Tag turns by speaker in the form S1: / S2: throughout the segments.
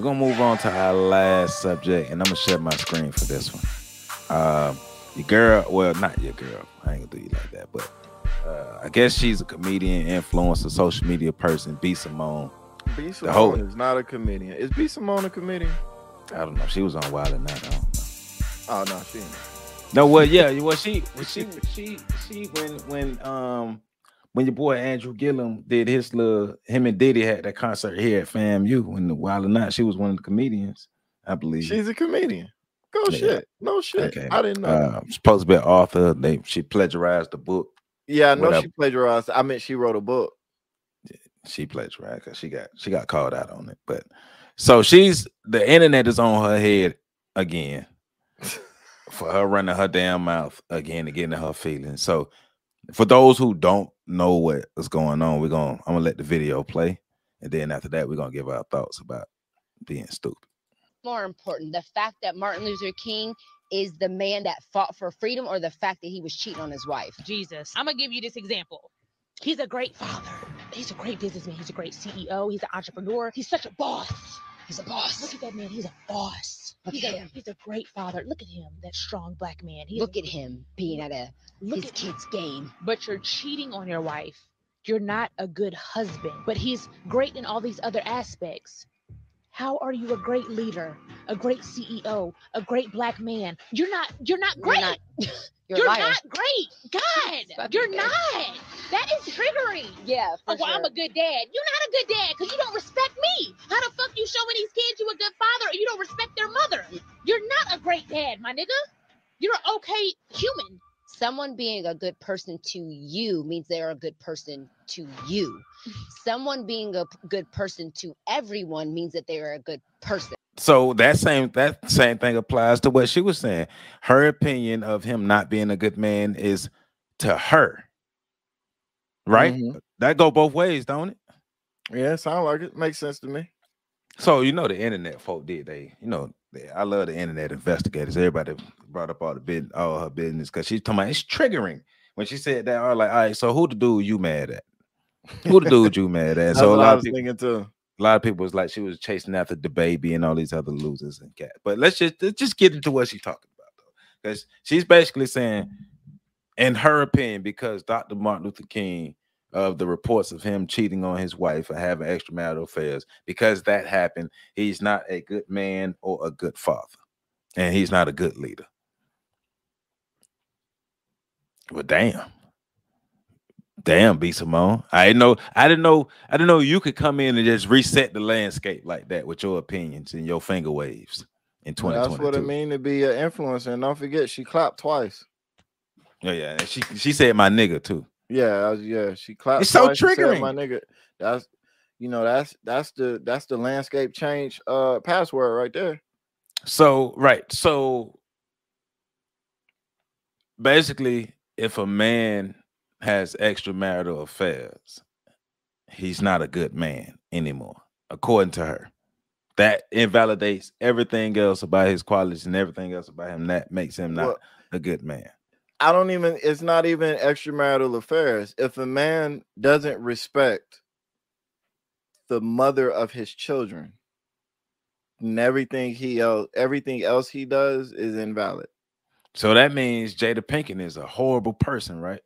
S1: We're gonna move on to our last subject, and I'm gonna share my screen for this one. Uh, your girl, well, not your girl. I ain't gonna do you like that, but uh, I guess she's a comedian, influencer, social media person. B Simone.
S2: B Simone whole, is not a comedian. Is B Simone a comedian?
S1: I don't know. She was on Wild and Out. I don't know.
S2: Oh no, she. Ain't.
S1: No, well, yeah, well, she, well, she, she, she, when, when, um, when your boy Andrew Gillum did his little, him and Diddy had that concert here at FAMU when the Wild and Out, she was one of the comedians, I believe.
S2: She's a comedian. Go yeah. shit. No shit. Okay. I didn't know. Uh,
S1: supposed to be an author. They she plagiarized the book.
S2: Yeah, I know whatever. she plagiarized. I meant she wrote a book.
S1: She plagiarized because she got she got called out on it. But so she's the internet is on her head again for her running her damn mouth again and getting her feelings. So for those who don't know what is going on, we're gonna I'm gonna let the video play, and then after that, we're gonna give our thoughts about being stupid.
S3: More important, the fact that Martin Luther King is the man that fought for freedom or the fact that he was cheating on his wife?
S4: Jesus. I'm gonna give you this example. He's a great father. He's a great businessman. He's a great CEO. He's an entrepreneur. He's such a boss. He's a boss. Look at that man. He's a boss. Look he's, a, he's a great father. Look at him, that strong black man.
S3: He's Look a, at him being at a his at, kid's game.
S4: But you're cheating on your wife. You're not a good husband. But he's great in all these other aspects. How are you a great leader, a great CEO, a great black man? You're not. You're not great. You're not, you're you're not great. God, you're not. That is triggering.
S3: Yeah.
S4: oh, well,
S3: sure.
S4: I'm a good dad. You're not a good dad because you don't respect me. How the fuck you showing these kids you a good father and you don't respect their mother? You're not a great dad, my nigga. You're an okay human
S3: someone being a good person to you means they're a good person to you. someone being a good person to everyone means that they are a good person.
S1: So that same that same thing applies to what she was saying. Her opinion of him not being a good man is to her. Right? Mm-hmm. That go both ways, don't it?
S2: Yeah, sound like it. Makes sense to me.
S1: So you know the internet folk did they, you know, I love the internet investigators. Everybody brought up all the bit, all her business because she's talking about it's triggering when she said that. I like, all right, so who the dude you mad at? Who the dude you mad at? So a lot of people, too. A lot of people was like she was chasing after the baby and all these other losers and cat. But let's just let's just get into what she's talking about though, because she's basically saying, in her opinion, because Dr. Martin Luther King of the reports of him cheating on his wife and having extramarital affairs. Because that happened, he's not a good man or a good father, and he's not a good leader. well damn. Damn, B Simone. I didn't know, I didn't know, I didn't know you could come in and just reset the landscape like that with your opinions and your finger waves in 2022.
S2: That's what it mean to be an influencer. And don't forget, she clapped twice.
S1: Oh, yeah. And she she said my nigga too.
S2: Yeah, yeah. She clapped.
S1: It's so triggering,
S2: my nigga. That's you know that's that's the that's the landscape change uh password right there.
S1: So right, so basically, if a man has extramarital affairs, he's not a good man anymore, according to her. That invalidates everything else about his qualities and everything else about him. That makes him not well, a good man.
S2: I don't even it's not even extramarital affairs. If a man doesn't respect the mother of his children, and everything he else everything else he does is invalid.
S1: So that means Jada Pinkett is a horrible person, right?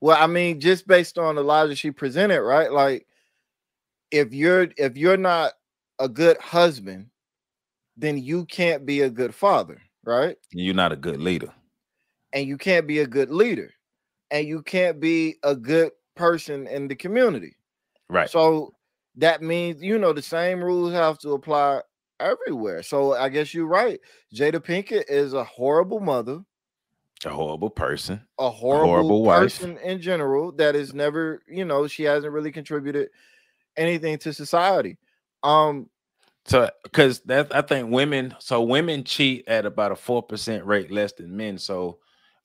S2: Well, I mean, just based on the logic she presented, right? Like if you're if you're not a good husband, then you can't be a good father, right?
S1: You're not a good leader
S2: and you can't be a good leader and you can't be a good person in the community.
S1: Right.
S2: So that means you know the same rules have to apply everywhere. So I guess you're right. Jada Pinkett is a horrible mother,
S1: a horrible person,
S2: a horrible, horrible person wife. in general that is never, you know, she hasn't really contributed anything to society. Um
S1: so because that I think women so women cheat at about a four percent rate less than men. So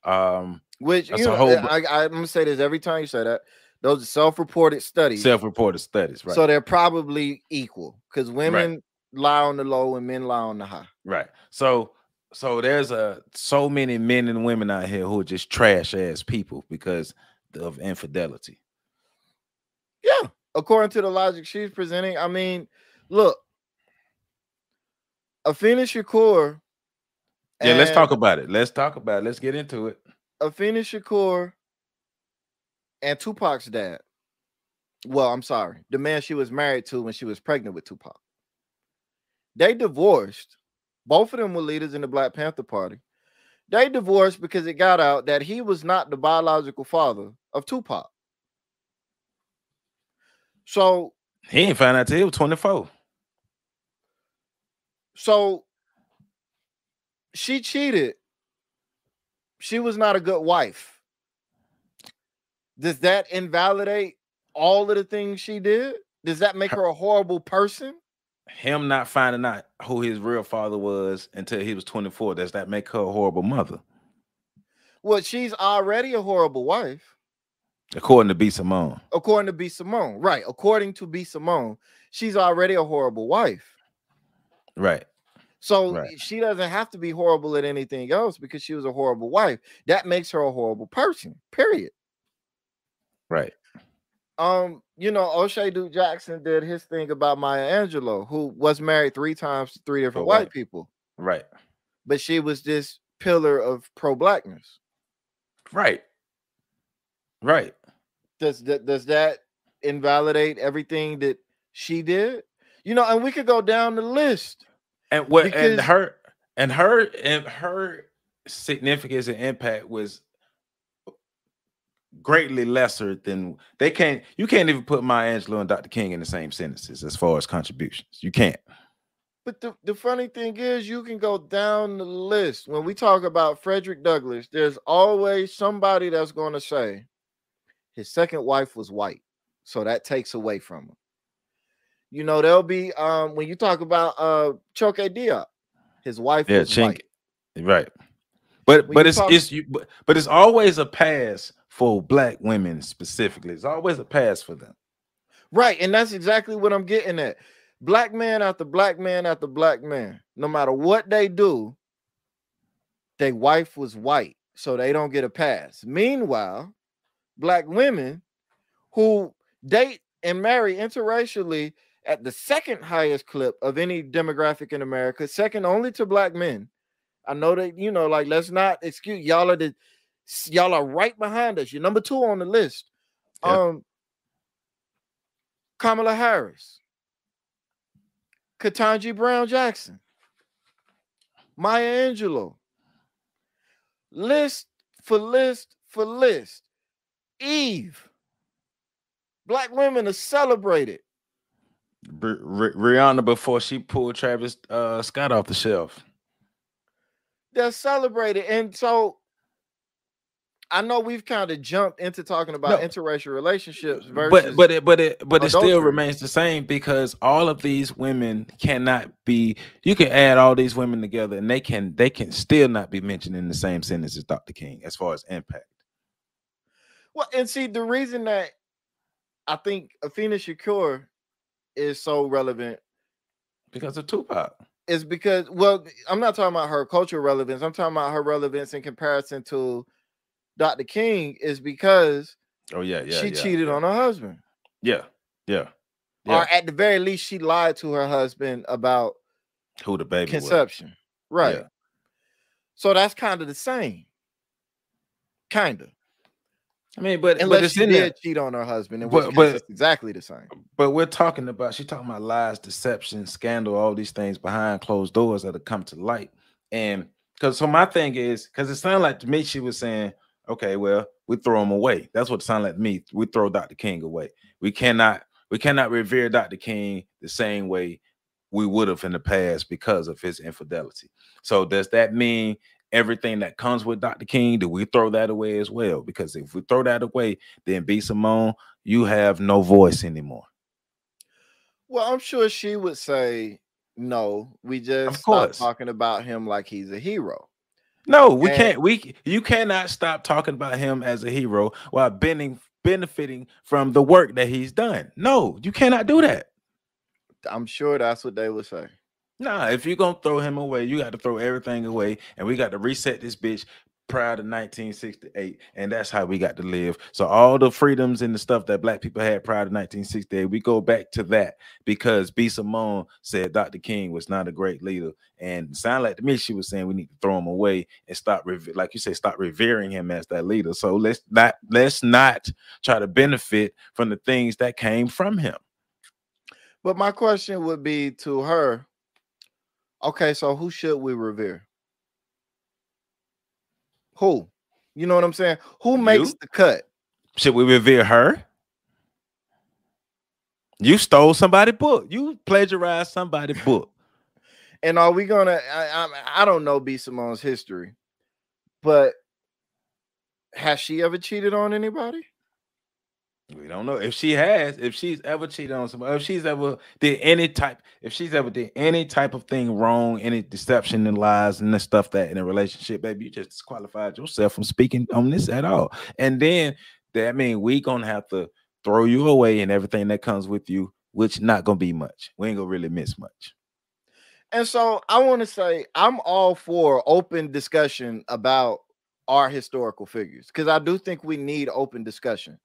S1: um,
S2: which you know, whole, I, I'm gonna say this every time you say that. Those are self-reported studies.
S1: Self-reported studies, right?
S2: So they're probably equal because women right. lie on the low and men lie on the high.
S1: Right. So so there's a so many men and women out here who are just trash ass people because of infidelity.
S2: Yeah, according to the logic she's presenting. I mean, look, Afeni Shakur.
S1: Yeah, let's talk about it. Let's talk about it. Let's get into it.
S2: Afeni Shakur and Tupac's dad. Well, I'm sorry, the man she was married to when she was pregnant with Tupac. They divorced. Both of them were leaders in the Black Panther Party. They divorced because it got out that he was not the biological father of Tupac. So,
S1: He ain't find out till he was 24.
S2: so she cheated. She was not a good wife. Does that invalidate all of the things she did? Does that make her a horrible person?
S1: Him not finding out who his real father was until he was 24. Does that make her a horrible mother?
S2: Well, she's already a horrible wife,
S1: According to B. Simone.
S2: according to B. Simone. Right. According to B. Simone, she's already a horrible wife.
S1: Right.
S2: So
S1: Right.
S2: she doesn't have to be horrible at anything else because she was a horrible wife. That makes her a horrible person. Period.
S1: Right.
S2: Um, you know, O'Shea Duke Jackson did his thing about Maya Angelou, who was married three times to three different
S1: Oh,
S2: white
S1: right.
S2: people,
S1: Right.
S2: but she was this pillar of pro-blackness.
S1: Right. Right.
S2: Does that does that invalidate everything that she did? You know, and we could go down the list.
S1: And what and her and her and her significance and impact was greatly lesser than they can't you can't even put Maya Angelou and Dr. King in the same sentences as far as contributions. You can't.
S2: But the, the funny thing is, you can go down the list. When we talk about Frederick Douglass, there's always somebody that's going to say his second wife was white. So that takes away from him. You know, there'll be um when you talk about uh Cheikh Diop, his wife
S1: Yeah,
S2: was
S1: chink.
S2: white.
S1: Right. But
S2: When
S1: but it's
S2: talk-
S1: it's you but, but it's always a pass for black women specifically. It's always a pass for them.
S2: Right, and that's exactly what I'm getting at. Black man after black man after black man, no matter what they do, their wife was white, so they don't get a pass. Meanwhile, black women who date and marry interracially at the second highest clip of any demographic in America, second only to black men. I know that you know, like let's not excuse y'all are the y'all are right behind us. You're number two on the list.
S1: Yeah.
S2: Um Kamala Harris, Ketanji Brown Jackson, Maya Angelou. List for list for list. Eve. Black women are celebrated.
S1: Bri- Rihanna before she pulled Travis uh, Scott off the shelf.
S2: They're celebrated. And so I know we've kind of jumped into talking about
S1: No.
S2: interracial relationships versus
S1: but but it but it but it still remains the same because all of these women cannot be you can add all these women together and they can they can still not be mentioned in the same sentence as Dr. King as far as impact.
S2: Well, and see, the reason that I think Afeni Shakur is so relevant
S1: Because of Tupac.
S2: is because, well, I'm not talking about her cultural relevance. I'm talking about her relevance in comparison to Dr. King, is because
S1: Oh yeah, yeah.
S2: she
S1: yeah,
S2: cheated
S1: yeah.
S2: on her husband.
S1: Yeah, yeah. Yeah.
S2: Or at the very least, she lied to her husband about
S1: Who the baby was.
S2: conception. Right.
S1: Yeah.
S2: So that's kind of the same. Kind of.
S1: I mean, but but
S2: Unless
S1: it's
S2: she
S1: in
S2: did
S1: there.
S2: cheat on her husband, in
S1: But-
S2: which
S1: but-
S2: it's exactly the same.
S1: But we're talking about she talking about lies, deception, scandal, all these things behind closed doors that have come to light. And because so my thing is because it sounded like to me she was saying, okay, well, we throw him away. That's what it sounded like to me. We throw Dr. King away. We cannot we cannot revere Dr. King the same way we would have in the past because of his infidelity. So does that mean everything that comes with Dr. King, do we throw that away as well? Because if we throw that away, then B Simone, you have no voice anymore.
S2: Well, I'm sure she would say no. We just stop talking about him like he's a hero.
S1: No, we
S2: And-
S1: can't. We you cannot stop talking about him as a hero while benefiting benefiting from the work that he's done. No, you cannot do that.
S2: I'm sure that's what they would say.
S1: Nah, if you're gonna throw him away, you got to throw everything away, and we got to reset this bitch prior to 1968, and that's how we got to live. So all the freedoms and the stuff that black people had prior to 1968, we go back to that because B. Simone said Dr. King was not a great leader, and sound like to me she was saying we need to throw him away and stop, like you say, stop revering him as that leader. So let's not let's not try to benefit from the things that came from him.
S2: But my question would be to her. Okay, so who should we revere? Who? You know what I'm saying? Who makes
S1: You?
S2: the cut?
S1: Should we revere her? You stole somebody's book. You plagiarized somebody's book.
S2: And are we gonna? I, I I don't know B Simone's history, but has she ever cheated on anybody?
S1: We don't know if she has, if she's ever cheated on somebody, if she's ever did any type, if she's ever did any type of thing wrong, any deception and lies and the stuff that in a relationship, baby, you just disqualified yourself from speaking on this at all. And then that means we gonna have to throw you away and everything that comes with you, which not gonna be much. We ain't gonna really miss much.
S2: And so I want to say I'm all for open discussion about our historical figures because I do think we need open discussion.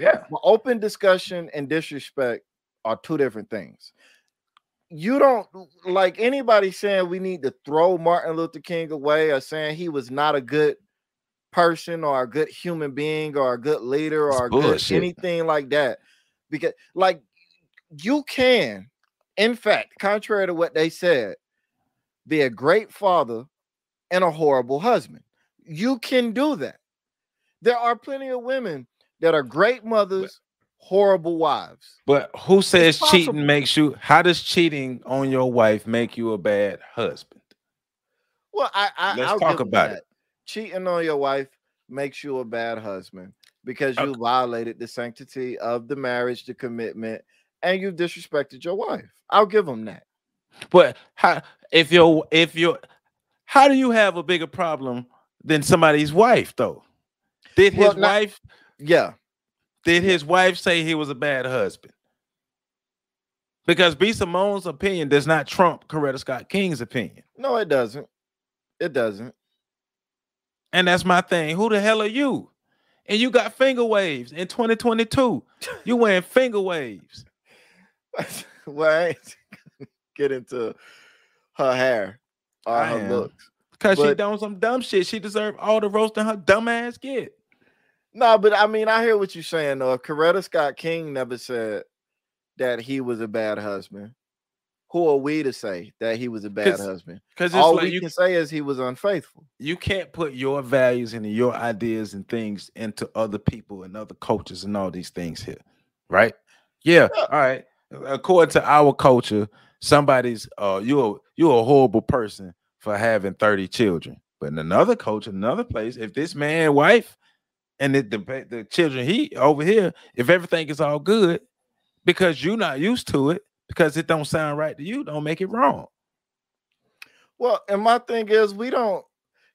S1: Yeah.
S2: Open discussion and disrespect are two different things. You don't like anybody saying we need to throw Martin Luther King away or saying he was not a good person or a good human being or a good leader or good anything like that. Because like you can, in fact, contrary to what they said, be a great father and a horrible husband. You can do that. There are plenty of women that are great mothers, horrible wives.
S1: But who says cheating makes you? How does cheating on your wife make you a bad husband?
S2: Well, I, I
S1: Let's
S2: I'll
S1: talk about it.
S2: Cheating on your wife makes you a bad husband because you
S1: Okay.
S2: violated the sanctity of the marriage, the commitment, and you disrespected your wife. I'll give them that.
S1: But how if your if your how do you have a bigger problem than somebody's wife though? Did his
S2: Well, not-
S1: wife
S2: Yeah.
S1: did his wife say he was a bad husband? Because B. Simone's opinion does not trump Coretta Scott King's opinion.
S2: No, it doesn't. It doesn't.
S1: And that's my thing. Who the hell are you? And you got finger waves in 2022. You wearing finger waves.
S2: well, get into her hair or
S1: I
S2: her
S1: am.
S2: looks.
S1: Because she done some dumb shit. She deserved all the roasting her dumb ass get.
S2: No, but I mean, I hear what you're saying though. If Coretta Scott King never said that he was a bad husband, who are we to say that he was a bad
S1: 'Cause
S2: husband?
S1: Because
S2: All
S1: like
S2: we
S1: you
S2: can say is he was unfaithful.
S1: you can't put your values and your ideas and things into other people and other cultures and all these things here, right? Yeah,
S2: Yeah.
S1: all right. According to our culture, somebody's uh you're you're a horrible person for having 30 children. But in another culture, another place, if this man, wife, and the, the the children he over here, if everything is all good, because you're not used to it, because it don't sound right to you, don't make it wrong.
S2: Well, and my thing is we don't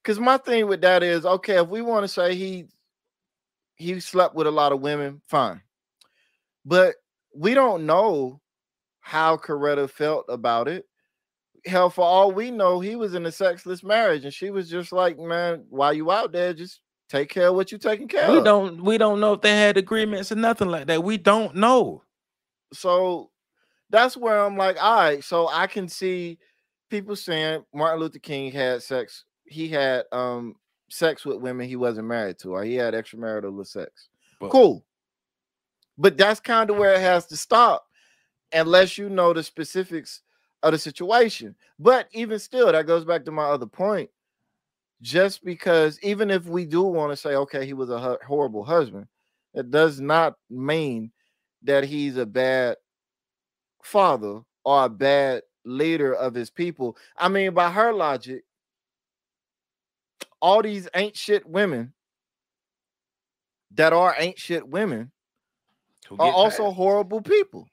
S2: because my thing with that is okay, if we want to say he he slept with a lot of women, fine. But we don't know how Coretta felt about it. Hell, for all we know, he was in a sexless marriage, and she was just like, Man, while you out there, just take care of what you're taking care
S1: We
S2: of.
S1: don't we don't know if they had agreements or nothing like that. We don't know.
S2: so that's where I'm like, all right, so I can see people saying Martin Luther King had sex, he had um sex with women he wasn't married to, or he had extramarital sex.
S1: But-
S2: cool. But that's kind of where it has to stop, unless you know the specifics of the situation. But even still, that goes back to my other point. Just because, even if we do want to say, okay, he was a hu- horrible husband, it does not mean that he's a bad father or a bad leader of his people. I mean, by her logic, all these ain't shit women that are ain't shit women are also horrible people.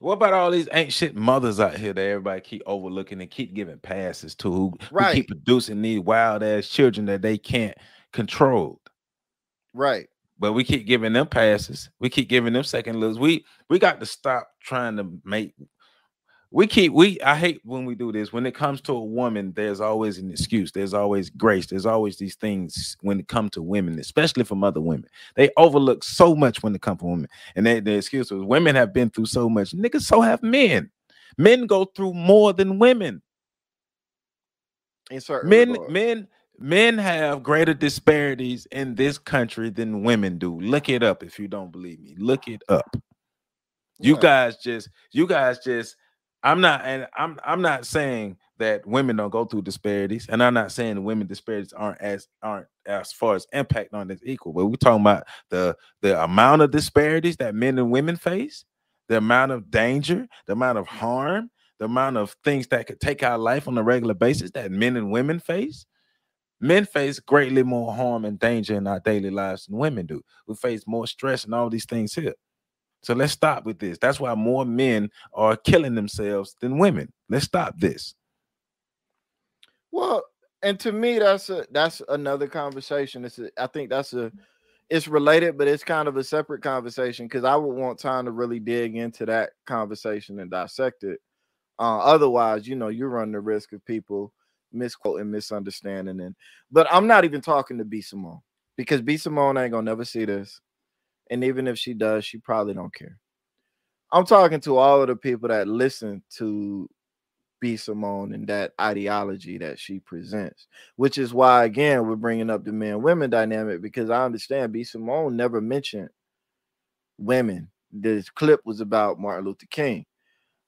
S1: What about all these ain't shit mothers out here that everybody keep overlooking and keep giving passes to who, who
S2: Right.
S1: keep producing these wild ass children that they can't control?
S2: Right.
S1: But we keep giving them passes. We keep giving them second looks. We we got to stop trying to make we keep we I hate when we do this. When it comes to a woman, there's always an excuse. There's always grace. There's always these things when it comes to women, especially from other women. They overlook so much when it comes to women. And they, the excuse was women have been through so much. Niggas, so have men. Men go through more than women.
S2: In certain
S1: Men, men, men have greater disparities in this country than women do. Look it up if you don't believe me. Look it up. You
S2: Yeah.
S1: guys just, you guys just, I'm not, and I'm I'm not saying that women don't go through disparities, and I'm not saying women disparities aren't as aren't as far as impact on this equal, but we're talking about the the amount of disparities that men and women face, the amount of danger, the amount of harm, the amount of things that could take our life on a regular basis that men and women face. Men face greatly more harm and danger in our daily lives than women do. We face more stress and all these things here. So let's stop with this. That's why more men are killing themselves than women. Let's stop this.
S2: Well, and to me, that's a that's another conversation. It's a, I think that's a it's related, but it's kind of a separate conversation because I would want time to really dig into that conversation and dissect it. Uh, otherwise, you know, you run the risk of people misquoting, misunderstanding, and but I'm not even talking to B Simone because B Simone ain't gonna never see this, and even if she does, she probably don't care. I'm talking to all of the people that listen to B Simone and that ideology that she presents, which is why again we're bringing up the men women dynamic because I understand B Simone never mentioned women. This clip was about Martin Luther King,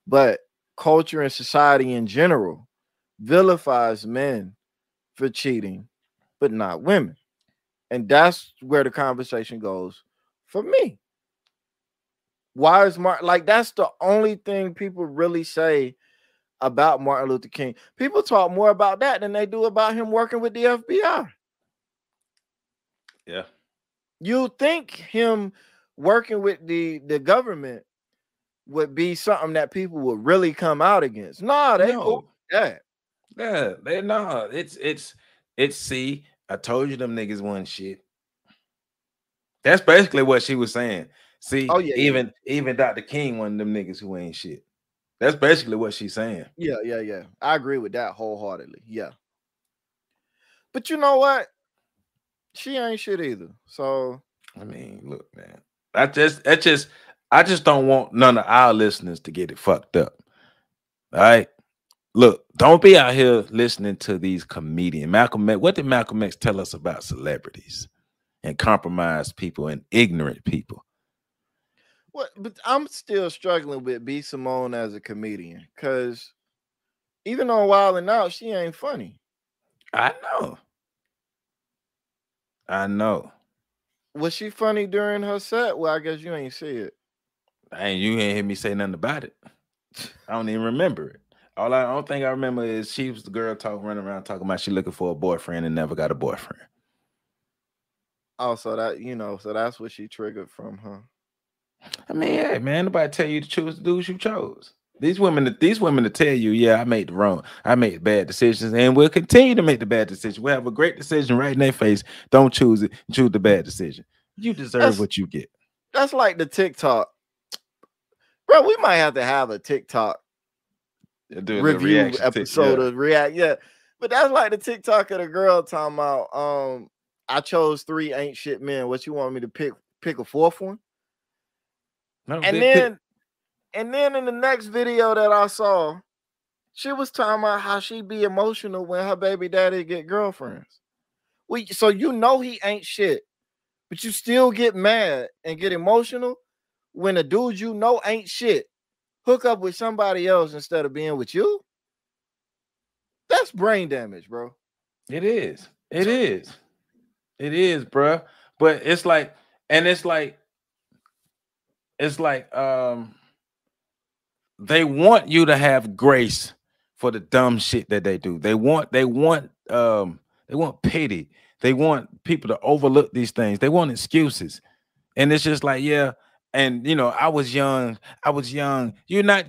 S2: but culture and society in general vilifies men for cheating, but not women, and that's where the conversation goes for me. Why is Martin like that's the only thing people really say about Martin Luther King. People talk more about that than they do about him working with the FBI.
S1: Yeah.
S2: You think him working with the the government would be something that people would really come out against? Nah, they
S1: No.
S2: that.
S1: Yeah, they no, it's it's it's see, I told you them niggas wasn't shit. That's basically what she was saying. See,
S2: Oh, yeah, yeah.
S1: even even Dr. King, one of them niggas who ain't shit. That's basically what she's saying.
S2: Yeah, yeah, yeah. I agree with that wholeheartedly. Yeah. But you know what? She ain't shit either. So
S1: I mean, look, man. I just I just I just don't want none of our listeners to get it fucked up. All right. Look, don't be out here listening to these comedians. Malcolm X, what did Malcolm X tell us about celebrities and compromised people and ignorant people?
S2: What? But I'm still struggling with B Simone as a comedian because even on Wild and Out, she ain't funny.
S1: I know. I know.
S2: Was she funny during her set? Well, I guess you ain't see it.
S1: And you ain't hear me say nothing about it. I don't even remember it. All I, don't think I remember is she was the girl talking running around talking about she looking for a boyfriend and never got a boyfriend.
S2: Oh, so that you know, so that's what she triggered from, huh?
S1: I mean, hey man, nobody tell you to choose the dudes you chose. These women, these women to tell you, yeah, I made the wrong, I made bad decisions, and we'll continue to make the bad decision. We have a great decision right in their face. Don't choose it. Choose the bad decision. You deserve
S2: That's-
S1: what you get.
S2: That's like the TikTok. Bro, we might have to have a TikTok
S1: Do a little
S2: review
S1: reaction to-
S2: episode
S1: yeah.
S2: of react. Yeah, but that's like the TikTok of the girl talking about. Um, I chose three ain't shit men. What you want me to pick? Pick a fourth one?
S1: No,
S2: And then, and then in the next video that I saw, she was talking about how she be emotional when her baby daddy get girlfriends. We so you know he ain't shit, but you still get mad and get emotional when a dude you know ain't shit hook up with somebody else instead of being with you. That's brain damage, bro.
S1: It is. It is. It is, bruh. But it's like, and it's like, it's like, um, they want you to have grace for the dumb shit that they do. They want, they want, um, they want pity. They want people to overlook these things. They want excuses. And it's just like, yeah. And you know, I was young. I was young. You're not.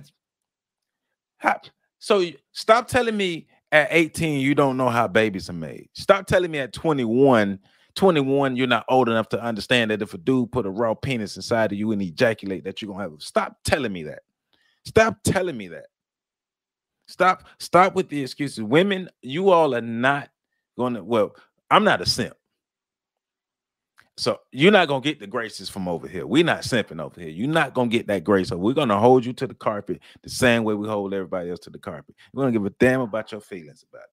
S1: So stop telling me at 18 you don't know how babies are made. Stop telling me at 21, 21 you're not old enough to understand that if a dude put a raw penis inside of you and ejaculate that you're gonna have. Stop telling me that. Stop telling me that. Stop, stop with the excuses. Women, you all are not gonna. Well, I'm not a simp. So you're not gonna get the graces from over here. We're not simping over here. You're not gonna get that grace. So we're gonna hold you to the carpet the same way we hold everybody else to the carpet. We're gonna give a damn about your feelings about it.